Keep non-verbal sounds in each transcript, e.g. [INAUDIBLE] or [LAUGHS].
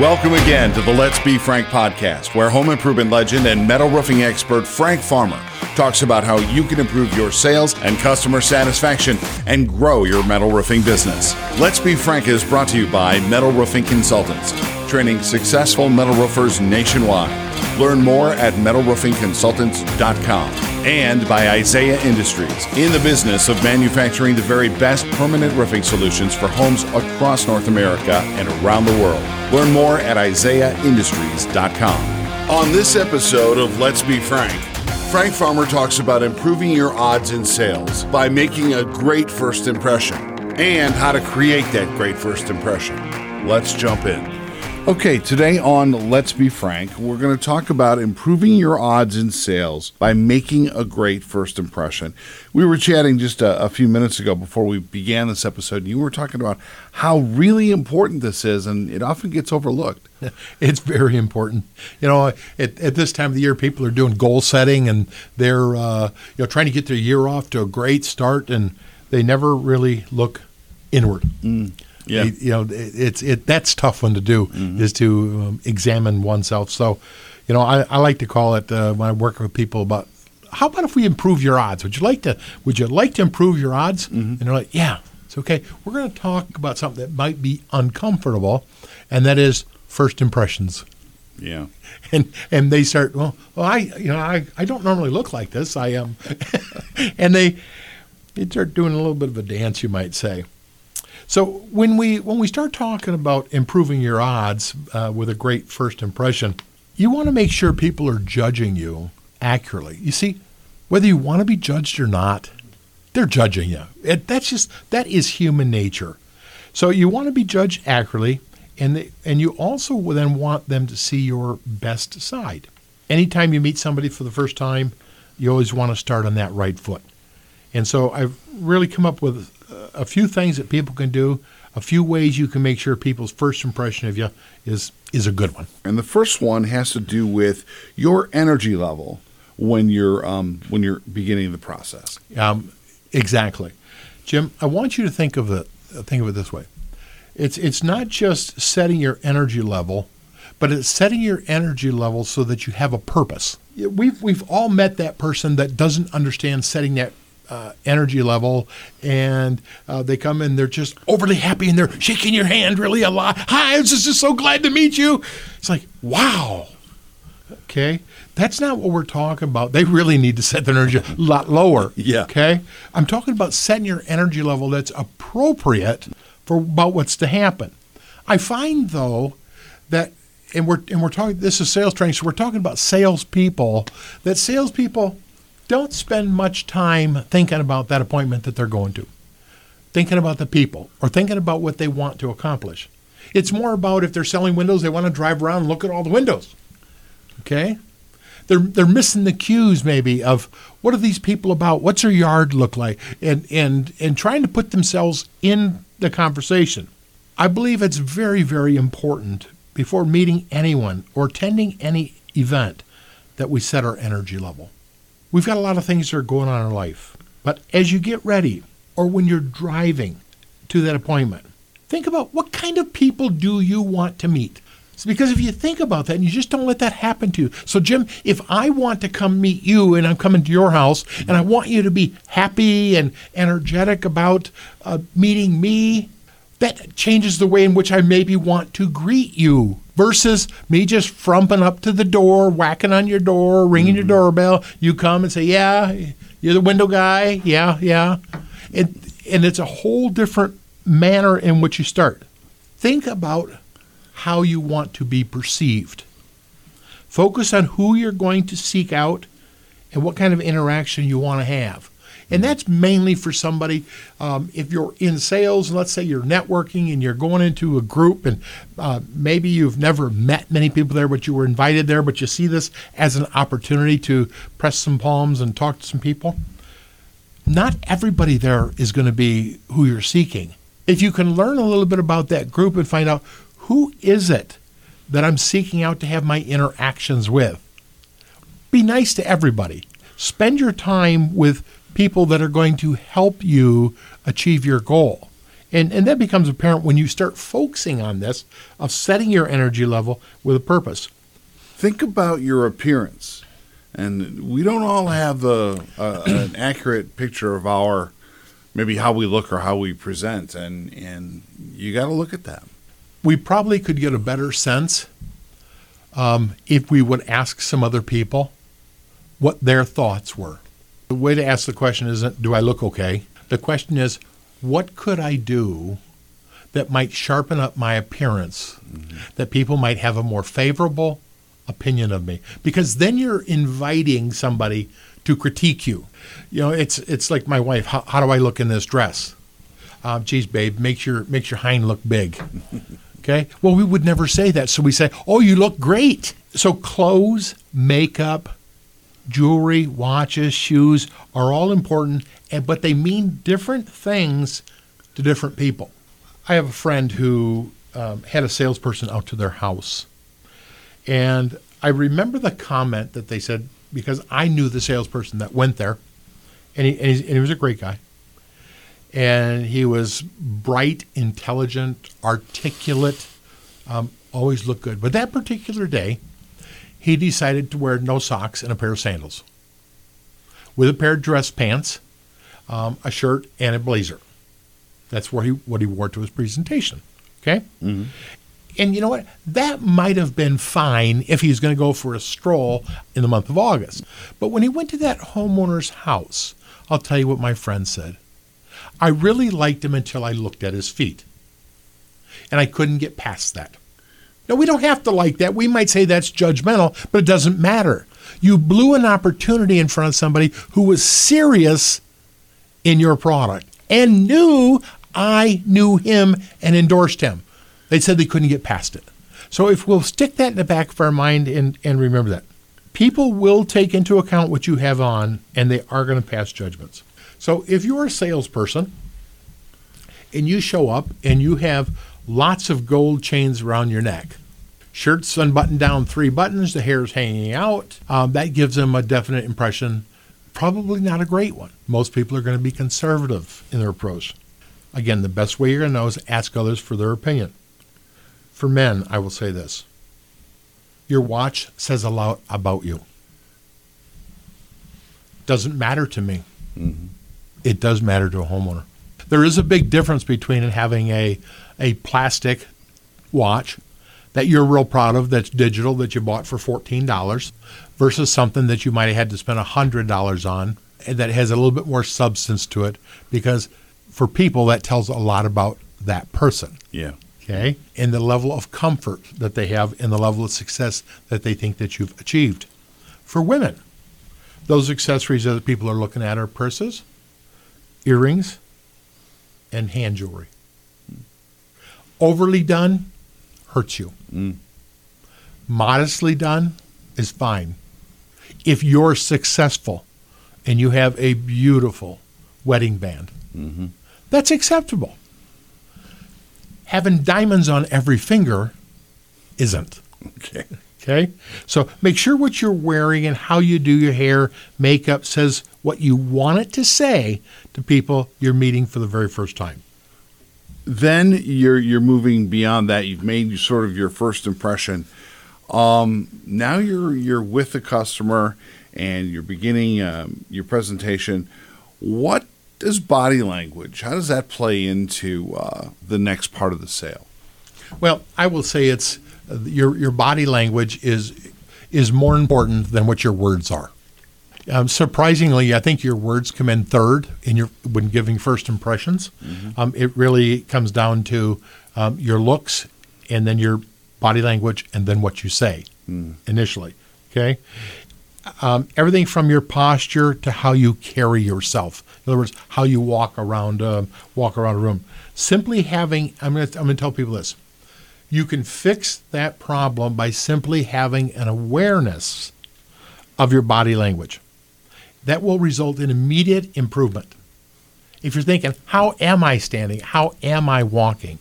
Welcome again to the Let's Be Frank podcast, where home improvement legend and metal roofing expert Frank Farmer talks about how you can improve your sales and customer satisfaction and grow your metal roofing business. Let's Be Frank is brought to you by Metal Roofing Consultants, training successful metal roofers nationwide. Learn more at metalroofingconsultants.com and by Isaiah Industries, in the business of manufacturing the very best permanent roofing solutions for homes across North America and around the world. Learn more at isaiahindustries.com. On this episode of Let's Be Frank, Frank Farmer talks about improving your odds in sales by making a great first impression and how to create that great first impression. Let's jump in. Okay, today on Let's Be Frank, we're going to talk about improving your odds in sales by making a great first impression. We were chatting just a, a, few minutes ago before we began this episode, and you were talking about how really important this is, and it often gets overlooked. [LAUGHS] It's very important. You know, at, at this time of the year, people are doing goal setting, and they're uh, you know trying to get their year off to a great start, and they never really look inward. Mm. Yeah. You know, it's it that's tough one to do mm-hmm. is to um, examine oneself. So, you know, I, I like to call it uh, when I work with people about how about if we improve your odds? Would you like to would you like to improve your odds? Mm-hmm. And they're like, yeah, it's okay. We're going to talk about something that might be uncomfortable, and that is first impressions. Yeah. [LAUGHS] And and they start, well, well I you know, I, I don't normally look like this. I am um, [LAUGHS] and they they start doing a little bit of a dance, you might say. So when we when we start talking about improving your odds uh, with a great first impression, you want to make sure people are judging you accurately. You see, whether you want to be judged or not, they're judging you. It, that's just that is human nature. So you want to be judged accurately, and and you also then want them to see your best side. Anytime you meet somebody for the first time, you always want to start on that right foot. And so I've really come up with a few things that people can do, a few ways you can make sure people's first impression of you is is a good one. And the first one has to do with your energy level when you're um, when you're beginning the process. Um, exactly, Jim. I want you to think of it think of it this way. It's it's not just setting your energy level, but it's setting your energy level so that you have a purpose. We've we've all met that person that doesn't understand setting that uh, energy level, and uh, they come in, they're just overly happy, and they're shaking your hand really a lot. Hi, I'm just, just so glad to meet you. It's like, wow. Okay, that's not what we're talking about. They really need to set their energy a lot lower. [LAUGHS] Yeah. Okay, I'm talking about setting your energy level that's appropriate for about what's to happen. I find though that and we're and we're talking this is sales training, so we're talking about salespeople. That salespeople don't spend much time thinking about that appointment that they're going to, thinking about the people, or thinking about what they want to accomplish. It's more about if they're selling windows, they want to drive around and look at all the windows. Okay? They're, they're missing the cues maybe of what are these people about? What's their yard look like? And, and, and trying to put themselves in the conversation. I believe it's very, very important before meeting anyone or attending any event that we set our energy level. We've got a lot of things that are going on in life. But as you get ready, or when you're driving to that appointment, think about what kind of people do you want to meet? It's because if you think about that and you just don't let that happen to you. So, Jim, if I want to come meet you and I'm coming to your house and I want you to be happy and energetic about uh, meeting me, that changes the way in which I maybe want to greet you versus me just frumping up to the door, whacking on your door, ringing mm-hmm. your doorbell. You come and say, Yeah, you're the window guy. Yeah, yeah. And, and it's a whole different manner in which you start. Think about how you want to be perceived. Focus on who you're going to seek out and what kind of interaction you want to have. And that's mainly for somebody, um, if you're in sales, let's say you're networking and you're going into a group and uh, maybe you've never met many people there, but you were invited there, but you see this as an opportunity to press some palms and talk to some people. Not everybody there is going to be who you're seeking. If you can learn a little bit about that group and find out who is it that I'm seeking out to have my interactions with, be nice to everybody. Spend your time with people that are going to help you achieve your goal. And, and that becomes apparent when you start focusing on this of setting your energy level with a purpose. Think about your appearance. And we don't all have a, a, an accurate picture of our maybe how we look or how we present and and you got to look at that. We probably could get a better sense um, if we would ask some other people what their thoughts were. The way to ask the question isn't, do I look okay? The question is, what could I do that might sharpen up my appearance, mm-hmm. that people might have a more favorable opinion of me? Because then you're inviting somebody to critique you. You know, it's it's like my wife. How, how do I look in this dress? Uh, geez, babe, makes your makes your hind look big. [LAUGHS] Okay. Well, we would never say that. So we say, oh, you look great. So clothes, makeup, jewelry, watches, shoes are all important, but they mean different things to different people. I have a friend who um, had a salesperson out to their house, and I remember the comment that they said because I knew the salesperson that went there, and he, and, and he was a great guy and he was bright, intelligent, articulate, um, always looked good. But that particular day, he decided to wear no socks and a pair of sandals, with a pair of dress pants, um, a shirt, and a blazer. That's what he what he wore to his presentation. Okay. Mm-hmm. And you know what? That might have been fine if he's going to go for a stroll in the month of August. But when he went to that homeowner's house, I'll tell you what my friend said. I really liked him until I looked at his feet. And I couldn't get past that. Now, we don't have to like that. We might say that's judgmental, but it doesn't matter. You blew an opportunity in front of somebody who was serious in your product and knew I knew him and endorsed him. They said they couldn't get past it. So if we'll stick that in the back of our mind and, and remember that, people will take into account what you have on and they are going to pass judgments. So if you're a salesperson and you show up and you have lots of gold chains around your neck, shirts unbuttoned down three buttons, the hair's hanging out, um, that gives them a definite impression. Probably not a great one. Most people are going to be conservative in their approach. Again, the best way you're going to know is ask others for their opinion. For men, I will say this your watch says a lot about you. Doesn't matter to me. Mm-hmm it does matter to a homeowner. There is a big difference between having a a plastic watch that you're real proud of that's digital that you bought for $14 versus something that you might have had to spend $100 on that has a little bit more substance to it because for people that tells a lot about that person. Yeah. Okay? And the level of comfort that they have and the level of success that they think that you've achieved. For women, those accessories that people are looking at are purses, earrings, and hand jewelry. Overly done hurts you. Mm. Modestly done is fine. If you're successful and you have a beautiful wedding band, mm-hmm. that's acceptable. Having diamonds on every finger isn't. Okay. Okay? So make sure what you're wearing and how you do your hair, makeup says what you want it to say to people you're meeting for the very first time. Then you're you're moving beyond that. You've made sort of your first impression. Um, now you're you're with the customer and you're beginning um, your presentation. What does body language? How does that play into uh, the next part of the sale? Well, I will say it's your your body language is is more important than what your words are. Um, surprisingly, I think your words come in third in your when giving first impressions. Mm-hmm. Um, it really comes down to um, your looks, and then your body language, and then what you say mm. initially. Okay, um, everything from your posture to how you carry yourself. In other words, how you walk around uh, walk around a room. Simply having I'm going I'm going to tell people this you can fix that problem by simply having an awareness of your body language. That will result in immediate improvement. If you're thinking, how am I standing? How am I walking?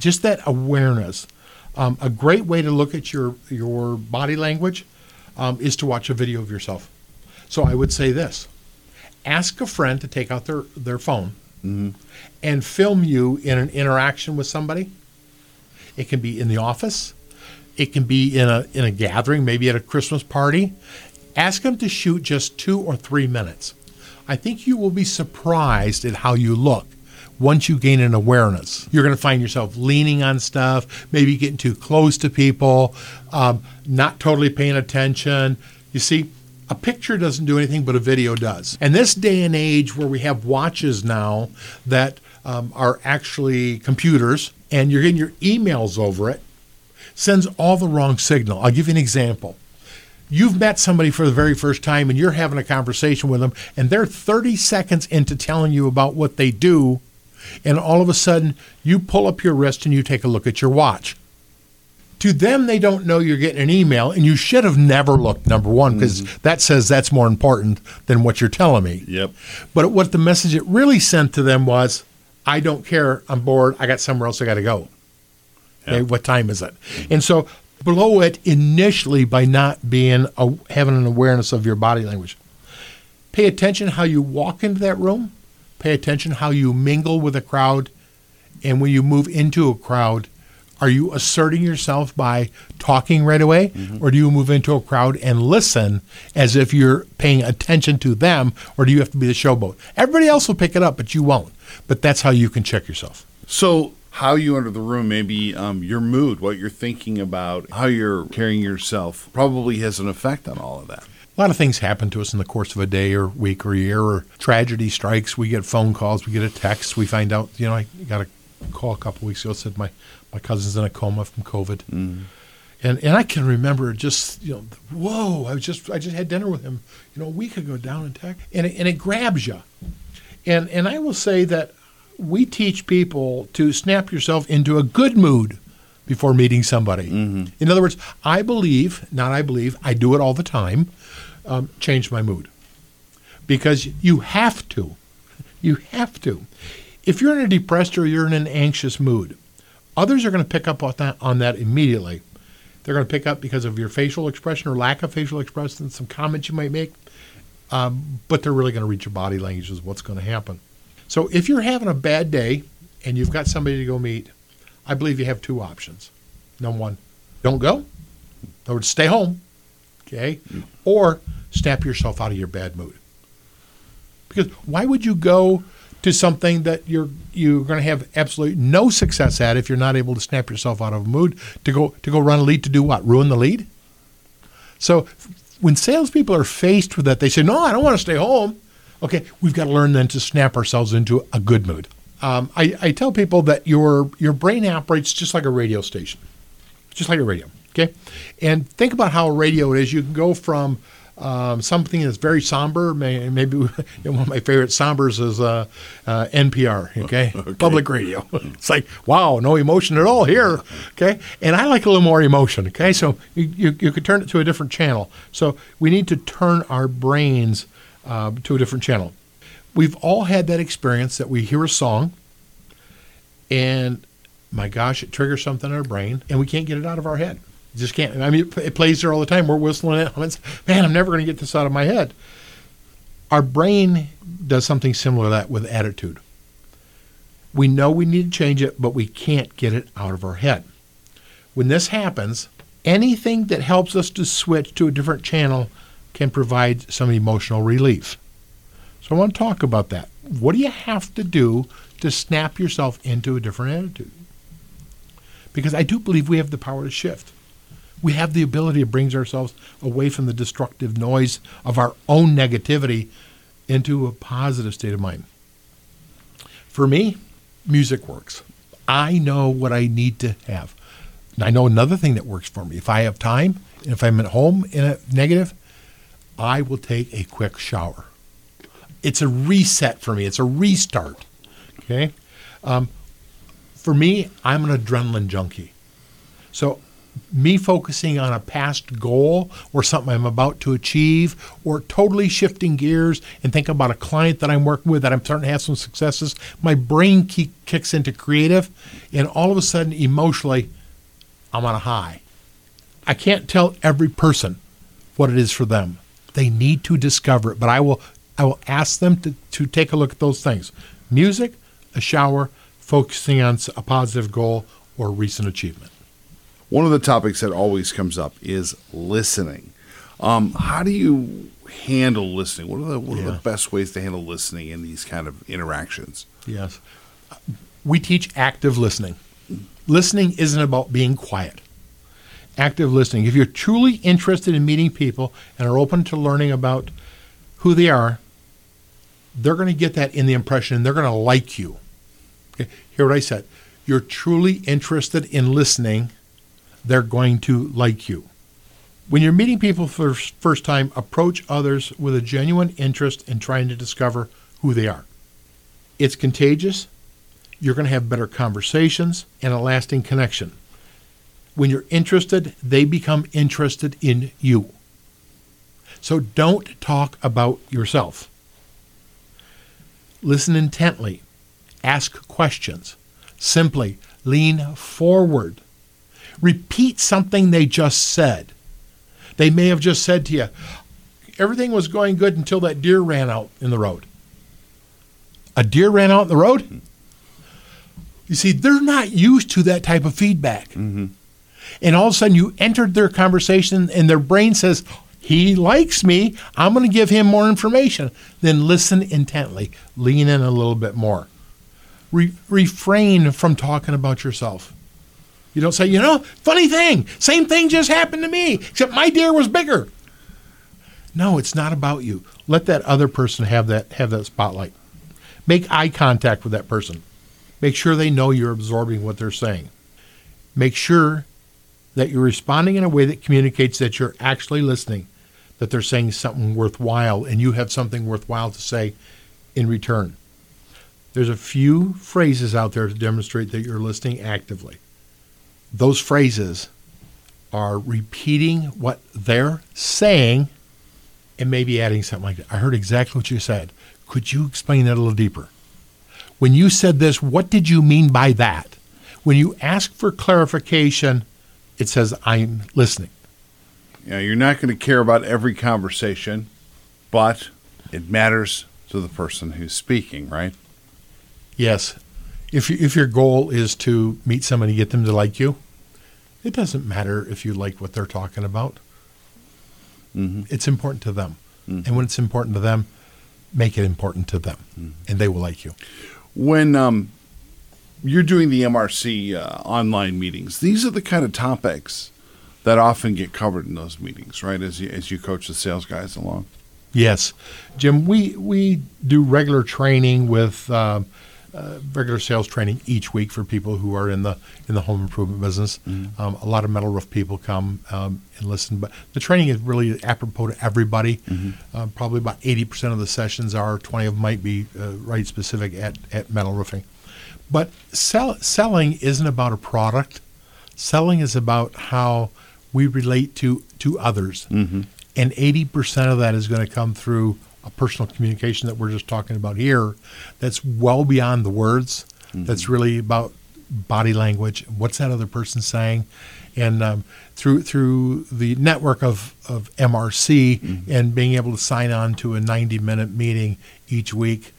Just that awareness. Um, a great way to look at your, your body language um, is to watch a video of yourself. So I would say this ask a friend to take out their, their phone and film you in an interaction with somebody. It can be in the office. It can be in a in a gathering, maybe at a Christmas party. Ask them to shoot just two or three minutes. I think you will be surprised at how you look once you gain an awareness. You're going to find yourself leaning on stuff, maybe getting too close to people, um, not totally paying attention. You see, a picture doesn't do anything, but a video does. And this day and age where we have watches now that um, are actually computers and you're getting your emails over it, sends all the wrong signal. I'll give you an example. You've met somebody for the very first time and you're having a conversation with them, and they're 30 seconds into telling you about what they do, and all of a sudden you pull up your wrist and you take a look at your watch. To them, they don't know you're getting an email, and you should have never looked, number one, because mm-hmm. that says that's more important than what you're telling me. Yep. But what the message it really sent to them was, I don't care. I'm bored. I got somewhere else I got to go. Okay, what time is it? And so blow it initially by not being a, having an awareness of your body language. Pay attention how you walk into that room. Pay attention how you mingle with a crowd, and when you move into a crowd, are you asserting yourself by talking right away, mm-hmm. or do you move into a crowd and listen as if you're paying attention to them, or do you have to be the showboat? Everybody else will pick it up, but you won't. But that's how you can check yourself. So, how you enter the room, maybe um, your mood, what you're thinking about, how you're carrying yourself, probably has an effect on all of that. A lot of things happen to us in the course of a day or week or year, or tragedy strikes. We get phone calls, we get a text, we find out, you know, I got a call a couple weeks ago said my, my cousin's in a coma from COVID. And and I can remember just, you know, whoa, I was just I just had dinner with him, you know, a week ago down in Tech. And it, and it grabs you. And and I will say that we teach people to snap yourself into a good mood before meeting somebody. In other words, I believe, not I believe, I do it all the time, um, change my mood. Because you have to. You have to. If you're in a depressed or you're in an anxious mood, others are going to pick up on that, on that immediately. They're going to pick up because of your facial expression or lack of facial expression, some comments you might make, um, but they're really going to read your body language is what's going to happen. So if you're having a bad day and you've got somebody to go meet, I believe you have two options. Number one, don't go. In other words, stay home. Okay? Mm. Or snap yourself out of your bad mood. Because why would you go to something that you're you're going to have absolutely no success at if you're not able to snap yourself out of a mood to go to go run a lead to do what? Ruin the lead? So when salespeople are faced with that, they say, "No, I don't want to stay home." Okay, we've got to learn then to snap ourselves into a good mood. Um, I, I tell people that your your brain operates just like a radio station, just like a radio. Okay, and think about how a radio is. You can go from um, something that's very somber. May, maybe [LAUGHS] one of my favorite sombers is uh, uh, NPR. [LAUGHS] Okay? public radio. [LAUGHS] it's like wow, no emotion at all here. Okay, and I like a little more emotion. Okay, so you, you, you could turn it to a different channel. So we need to turn our brains uh, to a different channel. We've all had that experience that we hear a song, and my gosh, it triggers something in our brain, and we can't get it out of our head. Just can't. I mean, it, plays there all the time. We're whistling it. [LAUGHS] Man, I'm never going to get this out of my head. Our brain does something similar to that with attitude. We know we need to change it, but we can't get it out of our head. When this happens, anything that helps us to switch to a different channel can provide some emotional relief. So I want to talk about that. What do you have to do to snap yourself into a different attitude? Because I do believe we have the power to shift. We have the ability to bring ourselves away from the destructive noise of our own negativity into a positive state of mind. For me, music works. I know what I need to have. And I know another thing that works for me. If I have time, and if I'm at home in a negative, I will take a quick shower. It's a reset for me. It's a restart. Okay. Um, for me, I'm an adrenaline junkie. So, me focusing on a past goal or something I'm about to achieve, or totally shifting gears and thinking about a client that I'm working with that I'm starting to have some successes, my brain ki- kicks into creative, and all of a sudden, emotionally, I'm on a high. I can't tell every person what it is for them. They need to discover it, but I will I will ask them to, to take a look at those things. music, a shower, focusing on a positive goal or recent achievement. One of the topics that always comes up is listening. Um, how do you handle listening? What are the what are Yeah. the best ways to handle listening in these kind of interactions? Yes. We teach active listening. Listening isn't about being quiet. Active listening. If you're truly interested in meeting people and are open to learning about who they are, they're going to get that in the impression and they're going to like you. Okay? Hear what I said. You're truly interested in listening, they're going to like you. When you're meeting people for the first time, approach others with a genuine interest in trying to discover who they are. It's contagious. You're going to have better conversations and a lasting connection. When you're interested, they become interested in you. So don't talk about yourself. Listen intently. Ask questions. Simply lean forward. Repeat something they just said. They may have just said to you, everything was going good until that deer ran out in the road. A deer ran out in the road? Mm-hmm. You see, they're not used to that type of feedback. Mm-hmm. And all of a sudden, you entered their conversation, and their brain says, He likes me. I'm going to give him more information. Then listen intently, lean in a little bit more. Re- refrain from talking about yourself. You don't say, You know, funny thing, same thing just happened to me, except my deer was bigger. No, it's not about you. Let that other person have that have that spotlight. Make eye contact with that person. Make sure they know you're absorbing what they're saying. Make sure that you're responding in a way that communicates that you're actually listening, that they're saying something worthwhile, and you have something worthwhile to say in return. There's a few phrases out there to demonstrate that you're listening actively. Those phrases are repeating what they're saying and maybe adding something like that. I heard exactly what you said. Could you explain that a little deeper? When you said this, what did you mean by that? When you ask for clarification, it says, I'm listening. Know, you're not going to care about every conversation, but it matters to the person who's speaking, right? Yes. If, you, if your goal is to meet somebody, get them to like you, it doesn't matter if you like what they're talking about. Mm-hmm. It's important to them. Mm-hmm. And when it's important to them, make it important to them, mm-hmm. and they will like you. When um, you're doing the MRC uh, online meetings, these are the kind of topics that often get covered in those meetings, right? As you, as you coach the sales guys along. Yes, Jim. We we do regular training with uh, uh, regular sales training each week for people who are in the in the home improvement business. Um, a lot of metal roof people come um, and listen, but the training is really apropos to everybody. Uh, probably about eighty percent of the sessions are. Twenty of them might be uh, right specific at at metal roofing. But sell, selling isn't about a product. Selling is about how we relate to to others, mm-hmm. and eighty percent of that is going to come through a personal communication that we're just talking about here. That's well beyond the words. Mm-hmm. That's really about body language. What's that other person saying? And um, through through the network of, of MRC mm-hmm. and being able to sign on to a 90 minute meeting each week,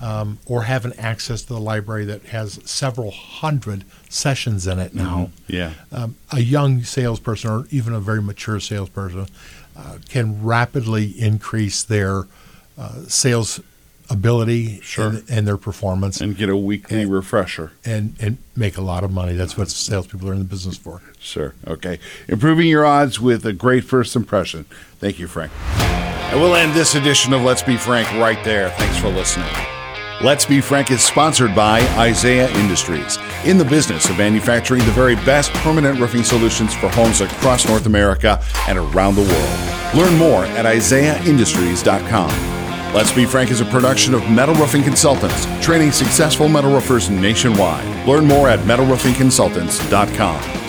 um, or having access to the library that has several hundred sessions in it now. Yeah. Um, a young salesperson or even a very mature salesperson uh, can rapidly increase their uh, sales ability Sure. and, and their performance And get a weekly And- refresher. and, and make a lot of money. That's what salespeople are in the business for. Sure. Okay. Improving your odds with a great first impression. Thank you, Frank. And we'll end this edition of Let's Be Frank right there. Thanks for listening. Let's Be Frank is sponsored by Isaiah Industries, in the business of manufacturing the very best permanent roofing solutions for homes across North America and around the world. Learn more at isaiahindustries.com. Let's Be Frank is a production of Metal Roofing Consultants, training successful metal roofers nationwide. Learn more at metalroofingconsultants.com.